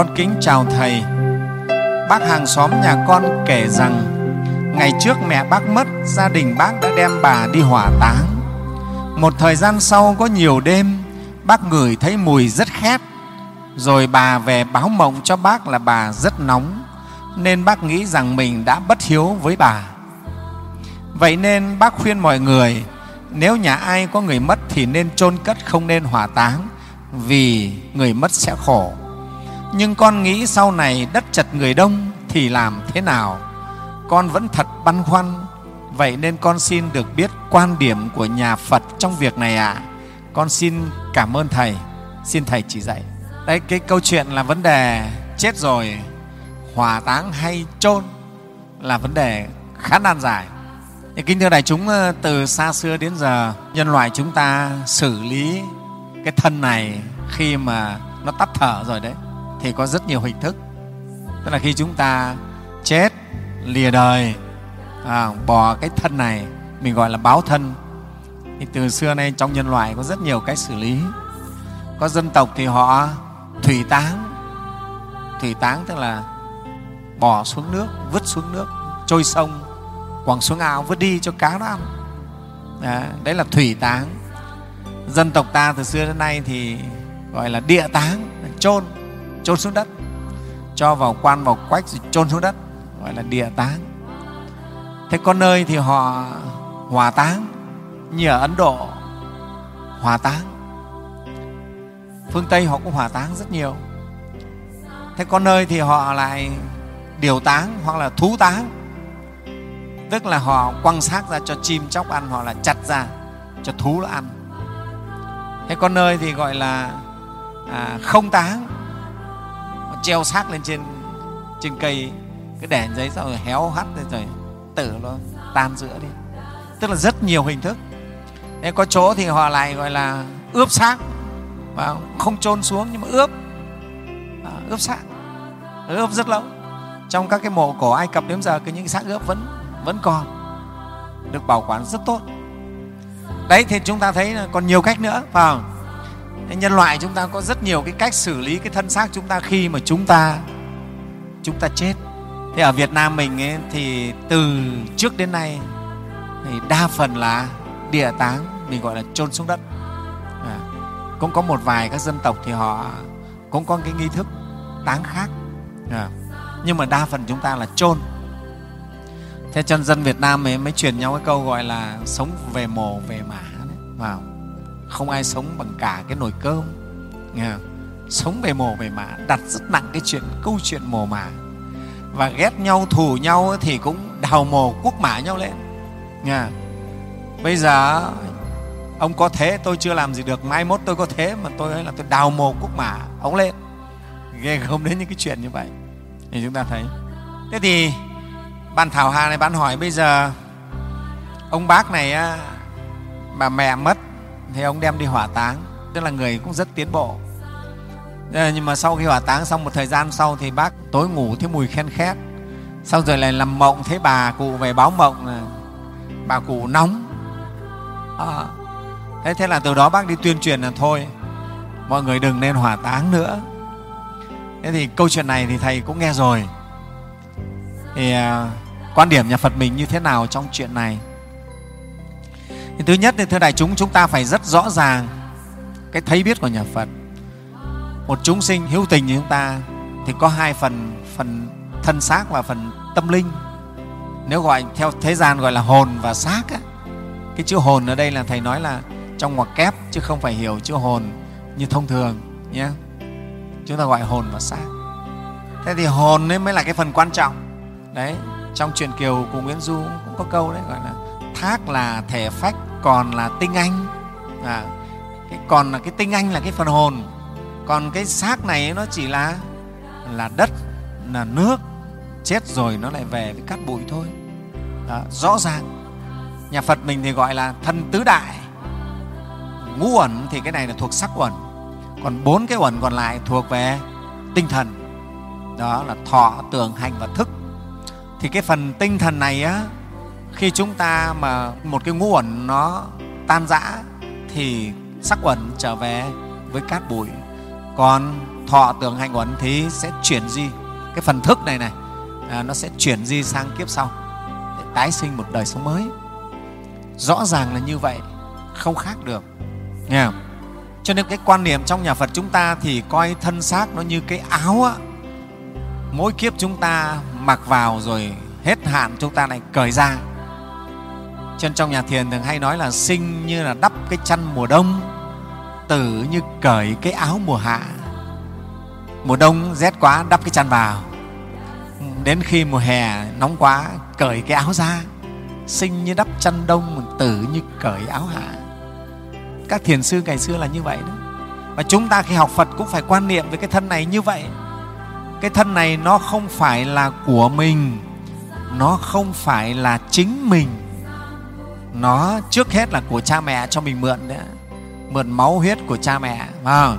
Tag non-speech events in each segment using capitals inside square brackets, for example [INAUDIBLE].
Con kính chào Thầy. Bác hàng xóm nhà con kể rằng ngày trước mẹ bác mất, gia đình bác đã đem bà đi hỏa táng. Một thời gian sau có nhiều đêm, bác ngửi thấy mùi rất khét. Rồi bà về báo mộng cho bác là bà rất nóng, nên bác nghĩ rằng mình đã bất hiếu với bà. Vậy nên bác khuyên mọi người nếu nhà ai có người mất thì nên chôn cất không nên hỏa táng vì người mất sẽ khổ nhưng con nghĩ sau này đất chật người đông thì làm thế nào? Con vẫn thật băn khoăn. Vậy nên con xin được biết quan điểm của nhà phật trong việc này ạ. À. con xin cảm ơn thầy. Xin thầy chỉ dạy. Đấy, cái câu chuyện là vấn đề chết rồi, hỏa táng hay chôn là vấn đề khá nan giải. Kính thưa đại chúng ờ, từ xa xưa đến giờ, nhân loại chúng ta xử lý cái thân này khi mà nó tắt thở rồi đấy thì có rất nhiều hình thức. Tức là khi chúng ta chết lìa đời à, bỏ cái thân này mình gọi là báo thân thì từ xưa nay trong nhân loại có rất nhiều cách xử lý. Có dân tộc thì họ thủy táng. Thủy táng tức là bỏ xuống nước vứt xuống nước trôi sông quẳng xuống ao vứt đi cho cá nó ăn. Đấy là thủy táng. Dân tộc ta từ xưa đến nay thì gọi là địa táng chôn chôn xuống đất cho vào quan vào quách rồi chôn xuống đất gọi là địa táng. Thế có nơi thì họ hòa táng như ở ấn độ hòa táng. Phương tây họ cũng hòa táng rất nhiều. Thế có nơi thì họ lại điều táng hoặc là thú táng. Tức là họ quăng xác ra cho chim chóc ăn hoặc là chặt ra cho thú nó ăn. Thế có nơi thì gọi là à, không táng treo xác lên trên trên cây cái đèn giấy rồi héo hắt lên rồi tử nó tan giữa đi. Tức là rất nhiều hình thức. Nên có chỗ thì họ lại gọi là ướp xác và không chôn xuống nhưng mà ướp. À, ướp xác. Ướp rất lâu. Trong các cái mộ cổ ai cập đến giờ cái những xác ướp vẫn vẫn còn được bảo quản rất tốt. Đấy thì chúng ta thấy là còn nhiều cách nữa phải không? Nhân loại chúng ta có rất nhiều cái cách xử lý cái thân xác chúng ta khi mà chúng ta chúng ta chết. Thế ở Việt Nam mình ấy, thì từ trước đến nay thì đa phần là địa táng mình gọi là chôn xuống đất. À, cũng có một vài các dân tộc thì họ cũng có cái nghi thức táng khác. À, nhưng mà đa phần chúng ta là chôn. Thế cho dân Việt Nam ấy mới truyền nhau cái câu gọi là sống về mồ về mả đấy. Wow không ai sống bằng cả cái nồi cơm. Nghe sống về mồ về mả, đặt rất nặng cái chuyện, câu chuyện mồ mả. Và ghét nhau, thù nhau thì cũng đào mồ quốc mả nhau lên. Nghe bây giờ, ông có thế, tôi chưa làm gì được. Mai mốt tôi có thế mà tôi là tôi đào mồ quốc mả ông lên. Ghê không đến những cái chuyện như vậy. Thì chúng ta thấy. Thế thì, ban thảo hà này bạn hỏi, bây giờ, ông bác này bà mẹ mất thì ông đem đi hỏa táng tức là người cũng rất tiến bộ. Nhưng mà sau khi hỏa táng xong một thời gian sau thì bác tối ngủ thấy mùi khen khét. Sau rồi lại làm mộng thấy bà cụ về báo mộng là bà cụ nóng. À, thế thế là từ đó bác đi tuyên truyền là thôi mọi người đừng nên hỏa táng nữa. Thế thì câu chuyện này thì thầy cũng nghe rồi. Thì à, quan điểm nhà phật mình như thế nào trong chuyện này? Thì thứ nhất thì thưa đại chúng chúng ta phải rất rõ ràng cái thấy biết của nhà phật. Một chúng sinh hữu tình như chúng ta thì có hai phần phần thân xác và phần tâm linh. Nếu gọi theo thế gian gọi là hồn và xác á. cái chữ hồn ở đây là thầy nói là trong ngoặc kép, chứ không phải hiểu chữ hồn như thông thường nhé. Chúng ta gọi hồn và xác. Thế thì hồn ấy mới là cái phần quan trọng. Đấy, trong truyền kiều của nguyễn du cũng có câu đấy, gọi là thác là thể phách còn là tinh anh. À, cái còn là cái tinh anh là cái phần hồn. Còn cái xác này nó chỉ là là đất là nước. Chết rồi nó lại về với cát bụi thôi. Đó, rõ ràng. Nhà phật mình thì gọi là thân tứ đại. Ngũ uẩn thì cái này là thuộc sắc uẩn. Còn bốn cái uẩn còn lại thuộc về tinh thần. Đó là thọ tưởng hành và thức. Thì cái phần tinh thần này á khi chúng ta mà một cái ngũ uẩn nó tan rã thì sắc uẩn trở về với cát bụi. Còn thọ tưởng hành uẩn thì sẽ chuyển di. Cái phần thức này này à, nó sẽ chuyển di sang kiếp sau để tái sinh một đời sống mới. Rõ ràng là như vậy không khác được. Nghe không? cho nên cái quan niệm trong nhà phật chúng ta thì coi thân xác nó như cái áo á. Mỗi kiếp chúng ta mặc vào rồi hết hạn chúng ta lại cởi ra chân trong nhà thiền thường hay nói là sinh như là đắp cái chăn mùa đông, tử như cởi cái áo mùa hạ. Mùa đông rét quá đắp cái chăn vào, đến khi mùa hè nóng quá cởi cái áo ra, sinh như đắp chăn đông, tử như cởi áo hạ. Các thiền sư ngày xưa là như vậy đó. Và chúng ta khi học phật cũng phải quan niệm về cái thân này như vậy. Cái thân này nó không phải là của mình, nó không phải là chính mình nó trước hết là của cha mẹ cho mình mượn đấy. Mượn máu huyết của cha mẹ à,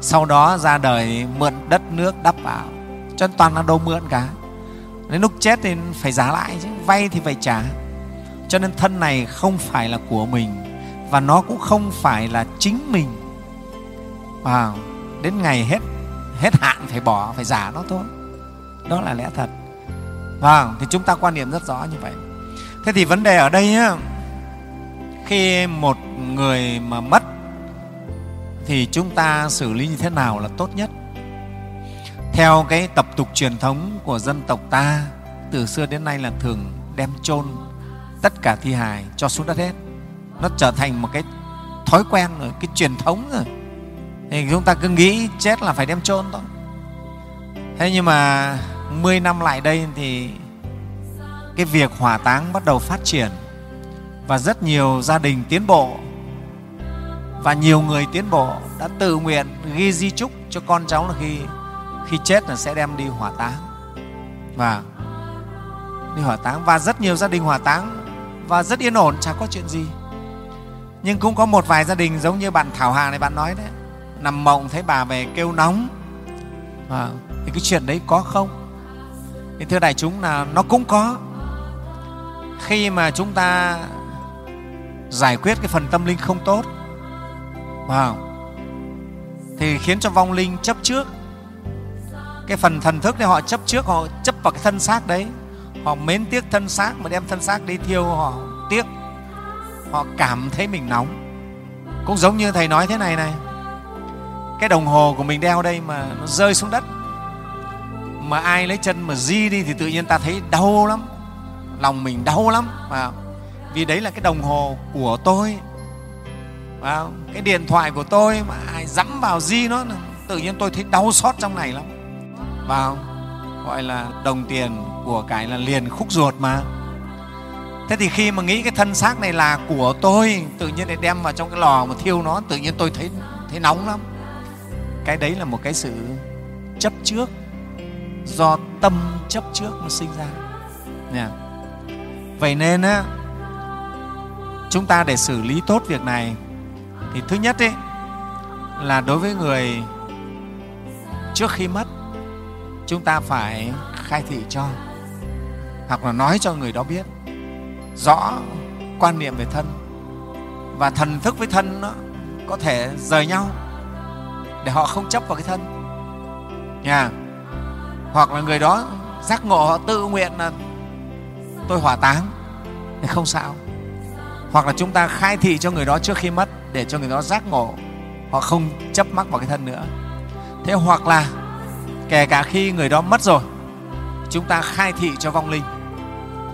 sau đó ra đời mượn đất nước đắp vào. Cho nên toàn là đồ mượn cả. Đến lúc chết thì phải trả lại chứ. Vay thì phải trả. Cho nên thân này không phải là của mình và nó cũng không phải là chính mình. À, đến ngày hết hết hạn phải bỏ phải giả nó thôi. Đó là lẽ thật. Vâng thì chúng ta quan niệm rất rõ như vậy. Thế thì vấn đề ở đây á, khi một người mà mất, thì chúng ta xử lý như thế nào là tốt nhất? Theo cái tập tục truyền thống của dân tộc ta, từ xưa đến nay là thường đem chôn tất cả thi hài cho xuống đất hết. Nó trở thành một cái thói quen rồi, cái truyền thống rồi. Thì chúng ta cứ nghĩ chết là phải đem chôn thôi. Thế nhưng mà 10 năm lại đây thì cái việc hỏa táng bắt đầu phát triển và rất nhiều gia đình tiến bộ. Và nhiều người tiến bộ đã tự nguyện ghi di chúc cho con cháu là khi khi chết là sẽ đem đi hỏa táng. Và đi hỏa táng. Và rất nhiều gia đình hỏa táng. Và rất yên ổn chả có chuyện gì. Nhưng cũng có một vài gia đình giống như bạn thảo hà này bạn nói đấy. Nằm mộng thấy bà về kêu nóng. À, thì cái chuyện đấy có không? Thì thưa đại chúng là nó cũng có. Khi mà chúng ta giải quyết cái phần tâm linh không tốt. Wow. thì khiến cho vong linh chấp trước. Cái phần thần thức đấy họ chấp trước, họ chấp vào cái thân xác đấy. Họ mến tiếc thân xác mà đem thân xác đi thiêu, họ tiếc. Họ cảm thấy mình nóng. Cũng giống như thầy nói thế này này. Cái đồng hồ của mình đeo đây mà nó rơi xuống đất. Mà ai lấy chân mà di đi thì tự nhiên ta thấy đau lắm. Lòng mình đau lắm. Và vì đấy là cái đồng hồ của tôi. Cái điện thoại của tôi mà ai dẫm vào di nó tự nhiên tôi thấy đau xót trong này lắm. Vào, gọi là đồng tiền của cái là liền khúc ruột mà. Thế thì khi mà nghĩ cái thân xác này là của tôi, tự nhiên lại đem vào trong cái lò mà thiêu nó, tự nhiên tôi thấy thấy nóng lắm. Cái đấy là một cái sự chấp trước, do tâm chấp trước nó sinh ra. Nha. vậy nên á chúng ta để xử lý tốt việc này. Thì thứ nhất ấy là đối với người trước khi mất, chúng ta phải khai thị cho, hoặc là nói cho người đó biết rõ quan niệm về thân. Và thần thức với thân nó có thể rời nhau để họ không chấp vào cái thân. Nha. Hoặc là người đó giác ngộ, họ tự nguyện là tôi hỏa táng, thì không sao hoặc là chúng ta khai thị cho người đó trước khi mất để cho người đó giác ngộ. Họ không chấp mắc vào cái thân nữa. Thế hoặc là kể cả khi người đó mất rồi, chúng ta khai thị cho vong linh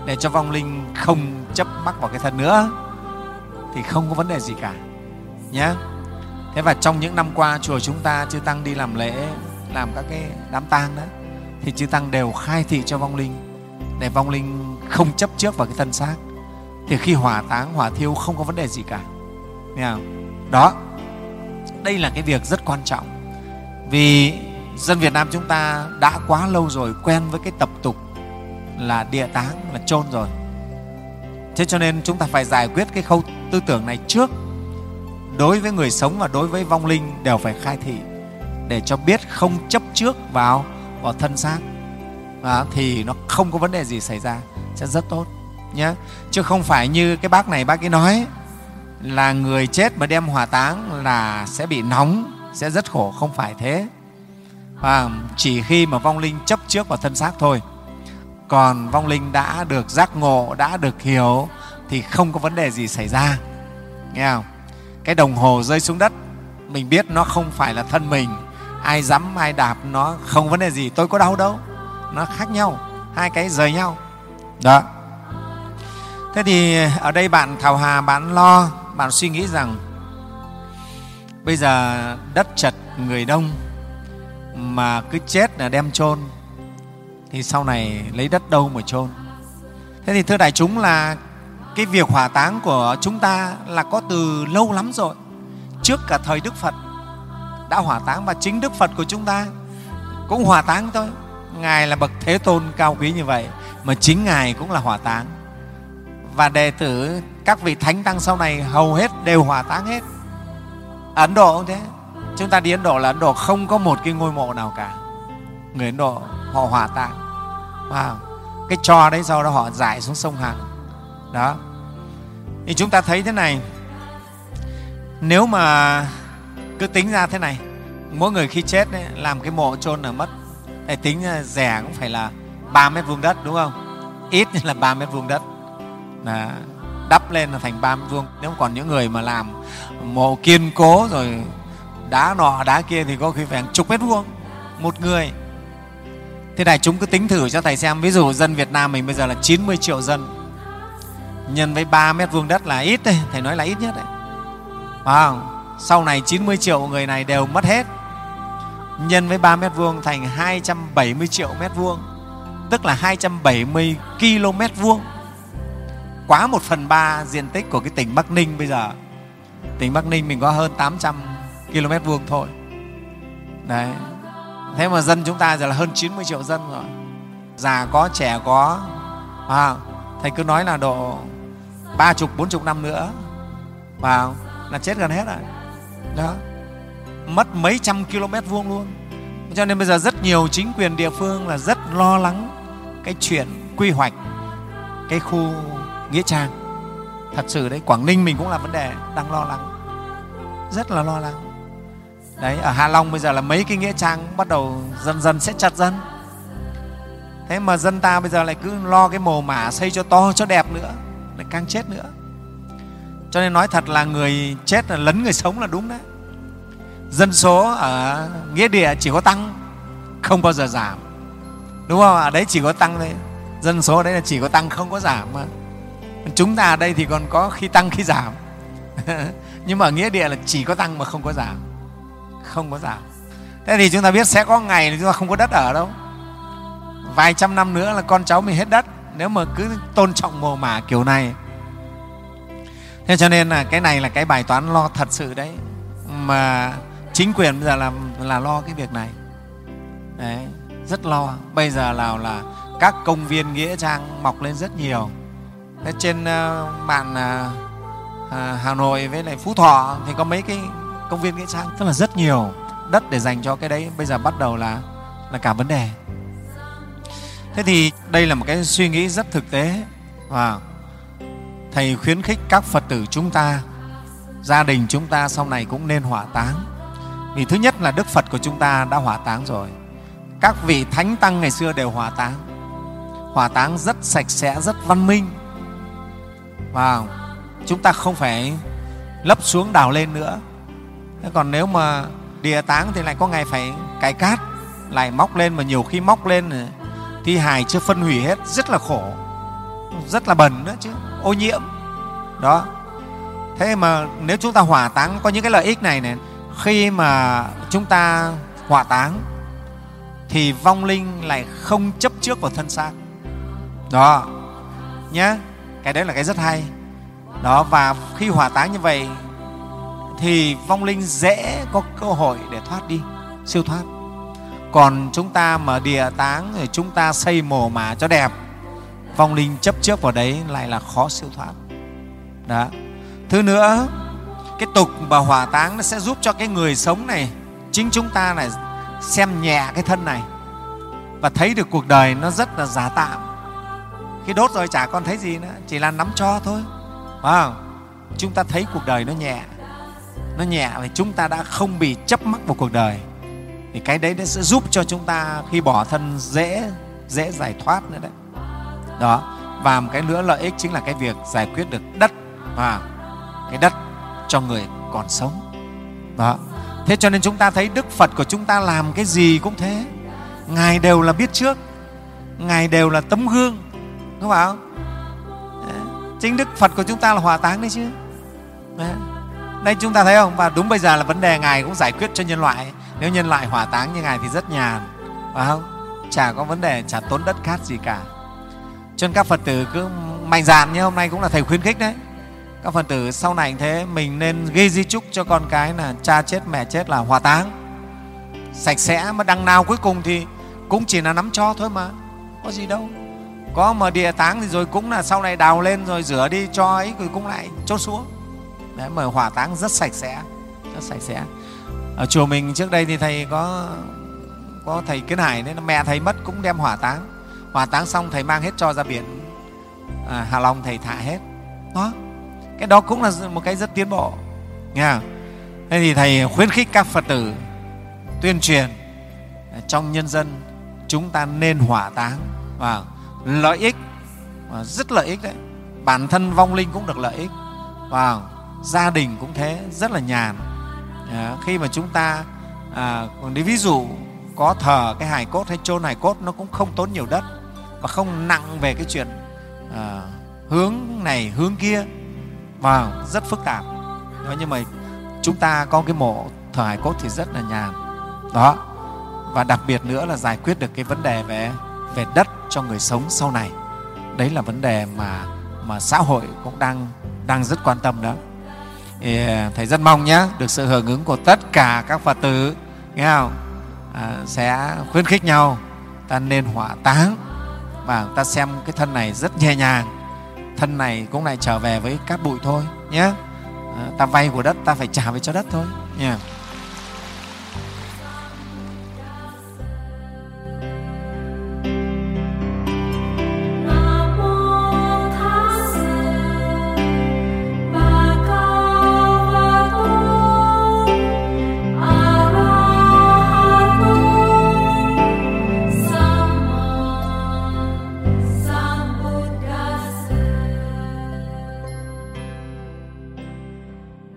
để cho vong linh không chấp mắc vào cái thân nữa thì không có vấn đề gì cả nhé thế và trong những năm qua chùa chúng ta chư tăng đi làm lễ, làm các cái đám tang đó, thì chư tăng đều khai thị cho vong linh để vong linh không chấp trước vào cái thân xác thì khi hỏa táng hỏa thiêu không có vấn đề gì cả. Nghe không? đó. Đây là cái việc rất quan trọng. Vì dân Việt Nam chúng ta đã quá lâu rồi quen với cái tập tục là địa táng là chôn rồi. Thế cho nên chúng ta phải giải quyết cái khâu tư tưởng này trước. Đối với người sống và đối với vong linh đều phải khai thị để cho biết không chấp trước vào vào thân xác. À, thì nó không có vấn đề gì xảy ra. Sẽ rất tốt nhé chứ không phải như cái bác này, bác ấy nói là người chết mà đem hỏa táng là sẽ bị nóng, sẽ rất khổ. Không phải thế. Và chỉ khi mà vong linh chấp trước vào thân xác thôi. Còn vong linh đã được giác ngộ, đã được hiểu thì không có vấn đề gì xảy ra. Nghe không? Cái đồng hồ rơi xuống đất, mình biết nó không phải là thân mình. Ai dám, ai đạp nó, không vấn đề gì. Tôi có đau đâu. Nó khác nhau. Hai cái rời nhau. Đó thế thì ở đây bạn thảo hà, bạn lo, bạn suy nghĩ rằng bây giờ đất chật, người đông mà cứ chết là đem chôn, thì sau này lấy đất đâu mà chôn? Thế thì thưa đại chúng là cái việc hỏa táng của chúng ta là có từ lâu lắm rồi. Trước cả thời đức phật đã hỏa táng và chính đức phật của chúng ta cũng hỏa táng thôi. Ngài là bậc thế tôn cao quý như vậy mà chính ngài cũng là hỏa táng và đệ tử các vị thánh tăng sau này hầu hết đều hỏa táng hết. Ấn độ cũng thế. Chúng ta đi ấn độ là ấn độ không có một cái ngôi mộ nào cả. Người ấn độ họ hỏa táng. Wow. cái trò đấy sau đó họ giải xuống sông hằng đó. Thì chúng ta thấy thế này. Nếu mà cứ tính ra thế này mỗi người khi chết ấy, làm cái mộ chôn là mất. Để tính à, rẻ cũng phải là 3 mét vuông đất đúng không? Ít là 3 mét vuông đất là đắp lên là thành ba mét vuông nếu còn những người mà làm mộ kiên cố rồi đá nọ đá kia thì có khi phải hàng chục mét vuông. Một người. Thế này chúng cứ tính thử cho thầy xem. Ví dụ dân Việt Nam mình bây giờ là 90 triệu dân. Nhân với 3 mét vuông đất là ít đấy. Thầy nói là ít nhất đấy. À, sau này 90 triệu người này đều mất hết. Nhân với 3 mét vuông thành 270 triệu mét vuông. Tức là 270 km vuông quá một phần ba diện tích của cái tỉnh Bắc Ninh bây giờ. Tỉnh Bắc Ninh mình có hơn 800 km vuông thôi. Đấy. Thế mà dân chúng ta giờ là hơn 90 triệu dân rồi. Già có trẻ có à, thầy cứ nói là độ ba chục bốn chục năm nữa. Vào là chết gần hết rồi. Đó. Mất mấy trăm km vuông luôn. Cho nên bây giờ rất nhiều chính quyền địa phương là rất lo lắng cái chuyện quy hoạch cái khu nghĩa trang. Thật sự đấy, quảng ninh mình cũng là vấn đề đang lo lắng. Rất là lo lắng. Đấy, ở hạ long bây giờ là mấy cái nghĩa trang bắt đầu dần dần sẽ chặt dân. thế mà dân ta bây giờ lại cứ lo cái mồ mả xây cho to, cho đẹp nữa, lại càng chết nữa. Cho nên nói thật là người chết là lấn người sống là đúng đấy. Dân số ở nghĩa địa chỉ có tăng, không bao giờ giảm. Đúng không ở đấy chỉ có tăng thôi. Dân số ở đấy là chỉ có tăng, không có giảm mà chúng ta ở đây thì còn có khi tăng khi giảm. [LAUGHS] Nhưng mà ở nghĩa địa là chỉ có tăng mà không có giảm. Không có giảm. Thế thì chúng ta biết sẽ có ngày chúng ta không có đất ở đâu. Vài trăm năm nữa là con cháu mình hết đất. Nếu mà cứ tôn trọng mồ mả kiểu này. Thế cho nên là cái này là cái bài toán lo thật sự đấy. Mà chính quyền bây giờ là, là lo cái việc này. Đấy, rất lo. Bây giờ là là các công viên nghĩa trang mọc lên rất nhiều thế trên uh, mạng ờ, ờ, hà nội với lại phú thọ thì có mấy cái công viên nghĩa trang. Tức là rất nhiều đất để dành cho cái đấy. Bây giờ bắt đầu là là cả vấn đề. Thế thì đây là một cái suy nghĩ rất thực tế và thầy khuyến khích các phật tử chúng ta gia đình chúng ta sau này cũng nên hỏa táng. Vì thứ nhất là đức phật của chúng ta đã hỏa táng rồi. Các vị thánh tăng ngày xưa đều hỏa táng. Hỏa táng rất sạch sẽ rất văn minh và chúng ta không phải lấp xuống đào lên nữa. Thế còn nếu mà địa táng thì lại có ngày phải cày cát, lại móc lên mà nhiều khi móc lên thi hài chưa phân hủy hết, rất là khổ, rất là bẩn nữa chứ, ô nhiễm. Đó. Thế mà nếu chúng ta hỏa táng, có những cái lợi ích này này, khi mà chúng ta hỏa táng thì vong linh lại không chấp trước vào thân xác. Đó. Nhé cái đấy là cái rất hay. Đó, và khi hỏa táng như vậy thì vong linh dễ có cơ hội để thoát đi, siêu thoát. Còn chúng ta mà địa táng thì chúng ta xây mồ mả cho đẹp, vong linh chấp trước vào đấy lại là khó siêu thoát. Đó. Thứ nữa, cái tục và hỏa táng nó sẽ giúp cho cái người sống này, chính chúng ta này xem nhẹ cái thân này và thấy được cuộc đời nó rất là giả tạm khi đốt rồi chả còn thấy gì nữa, chỉ là nắm cho thôi. Phải không? Chúng ta thấy cuộc đời nó nhẹ. Nó nhẹ thì chúng ta đã không bị chấp mắc vào cuộc đời. Thì cái đấy nó sẽ giúp cho chúng ta khi bỏ thân dễ dễ giải thoát nữa đấy. Đó. Và một cái nữa lợi ích chính là cái việc giải quyết được đất. Và cái đất cho người còn sống. Đó. Thế cho nên chúng ta thấy đức phật của chúng ta làm cái gì cũng thế. Ngài đều là biết trước. Ngài đều là tấm gương đúng không? Chính đức phật của chúng ta là hòa táng đấy chứ. Đấy. đây chúng ta thấy không? Và đúng bây giờ là vấn đề ngài cũng giải quyết cho nhân loại. Nếu nhân loại hỏa táng như ngài thì rất nhàn. Phải không? Chả có vấn đề, chả tốn đất cát gì cả. Cho nên các phật tử cứ mạnh dạn như hôm nay cũng là thầy khuyến khích đấy. Các phật tử sau này thế, mình nên ghi di chúc cho con cái là cha chết, mẹ chết là hòa táng. Sạch sẽ, mà đằng nào cuối cùng thì cũng chỉ là nắm cho thôi mà. Có gì đâu có mà địa táng thì rồi cũng là sau này đào lên rồi rửa đi cho ấy rồi cũng lại chốt xuống. Đấy mà hỏa táng rất sạch sẽ rất sạch sẽ. Ở chùa mình trước đây thì thầy có có thầy kiến hải nên mẹ thầy mất cũng đem hỏa táng. Hỏa táng xong thầy mang hết cho ra biển. À, hà long thầy thả hết. Đó cái đó cũng là một cái rất tiến bộ. Nghe thế thì thầy khuyến khích các phật tử tuyên truyền à, trong nhân dân chúng ta nên hỏa táng. Và lợi ích và rất lợi ích đấy. Bản thân vong linh cũng được lợi ích. Và gia đình cũng thế rất là nhàn. À, khi mà chúng ta à, còn đi ví dụ có thờ cái hài cốt hay chôn hài cốt nó cũng không tốn nhiều đất và không nặng về cái chuyện à, hướng này hướng kia. Và rất phức tạp. Đó, nhưng mà chúng ta có cái mộ thờ hài cốt thì rất là nhàn. Đó và đặc biệt nữa là giải quyết được cái vấn đề về về đất cho người sống sau này. Đấy là vấn đề mà mà xã hội cũng đang đang rất quan tâm đó. Thì à, thầy rất mong nhé được sự hưởng ứng của tất cả các phật tử nghe không? À, sẽ khuyến khích nhau ta nên hỏa táng và ta xem cái thân này rất nhẹ nhàng. Thân này cũng lại trở về với cát bụi thôi nhé. À, ta vay của đất ta phải trả về cho đất thôi nha yeah.